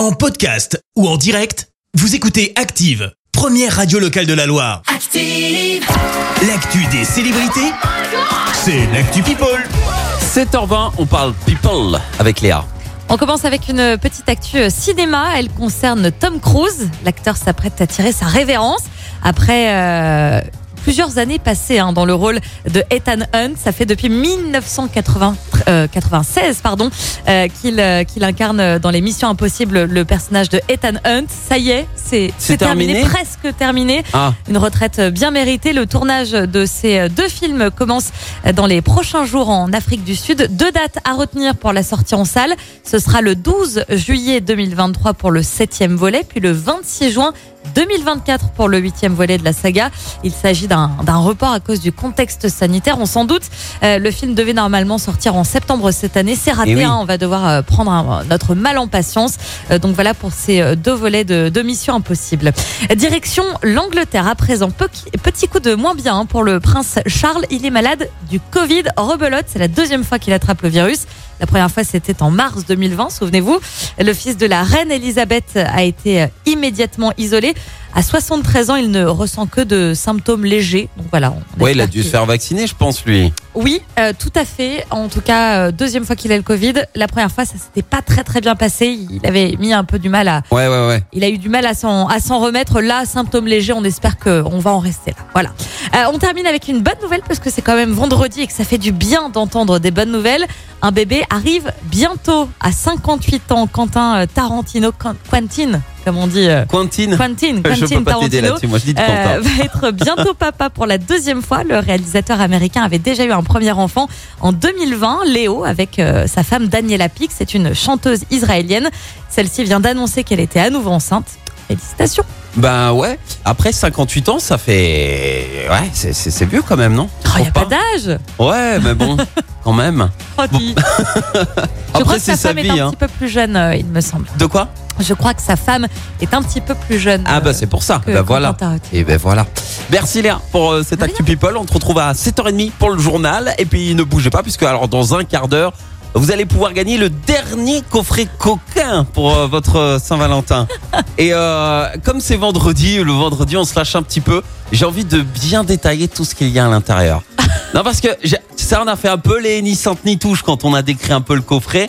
En podcast ou en direct, vous écoutez Active, première radio locale de la Loire. Active. L'actu des célébrités, c'est l'actu People. 7h20, on parle people avec Léa. On commence avec une petite actu euh, cinéma. Elle concerne Tom Cruise. L'acteur s'apprête à tirer sa révérence après euh, plusieurs années passées hein, dans le rôle de Ethan Hunt. Ça fait depuis 1996 pardon, euh, qu'il euh, qu'il incarne dans les Missions Impossibles le personnage de Ethan Hunt. Ça y est, c'est terminé, terminé presque terminé. Ah, Une retraite bien méritée. Le tournage de ces deux films commence dans les prochains jours en Afrique du Sud. Deux dates à retenir pour la sortie en salle. Ce sera le 12 juillet 2023 pour le septième volet, puis le 26 juin 2024 pour le huitième volet de la saga. Il s'agit d'un report à cause du contexte sanitaire. On s'en doute. Euh, le film devait normalement sortir en septembre cette année. C'est raté. Eh oui. hein. On va devoir euh, prendre un- notre mal en patience. Euh, donc voilà pour ces euh, deux volets de, de Mission Impossible. Direction l'Angleterre à présent. Pe- Petit coup de moins bien pour le prince Charles. Il est malade du Covid. Rebelote, c'est la deuxième fois qu'il attrape le virus. La première fois, c'était en mars 2020, souvenez-vous. Le fils de la reine Elisabeth a été euh, immédiatement isolé. À 73 ans, il ne ressent que de symptômes légers. Donc voilà. ouais, il a dû se faire vacciner, je pense, lui. Oui, euh, tout à fait. En tout cas, euh, deuxième fois qu'il a le Covid. La première fois, ça s'était pas très très bien passé. Il avait mis un peu du mal à, Ouais, ouais, ouais. il a eu du mal à s'en à s'en remettre. Là, symptômes légers. On espère que on va en rester là. Voilà. Euh, on termine avec une bonne nouvelle parce que c'est quand même vendredi et que ça fait du bien d'entendre des bonnes nouvelles. Un bébé arrive bientôt à 58 ans. Quentin Tarantino, Quen- Quentin, comme on dit. euh, Quentin, Quentin, je Quentin peux pas Tarantino. là-dessus. Moi, je dis de Euh, Quentin. va être bientôt papa pour la deuxième fois. Le réalisateur américain avait déjà eu un premier enfant en 2020, Léo, avec euh, sa femme Daniela Pix. C'est une chanteuse israélienne. Celle-ci vient d'annoncer qu'elle était à nouveau enceinte. Félicitations. Ben ouais. Après 58 ans, ça fait. Ouais, c'est- vieux quand même, non? Il n'y Trouve a pas d'âge. Ouais, mais bon, quand même. Oh, dis. Je crois Après, que sa femme est un Hein. petit peu plus jeune, euh, il me semble. De quoi? Je crois que sa femme est un petit peu plus jeune. Ah, bah euh, c'est pour ça. Ben voilà. Et ben voilà. Merci Léa pour euh, cette Actu People. On se retrouve à 7h30 pour le journal. Et puis ne bougez pas, puisque alors dans un quart d'heure, vous allez pouvoir gagner le dernier coffret coquin pour euh, votre euh, Saint-Valentin. Et euh, comme c'est vendredi, le vendredi on se lâche un petit peu. J'ai envie de bien détailler tout ce qu'il y a à l'intérieur. non parce que ça on a fait un peu les ni sente ni touche quand on a décrit un peu le coffret.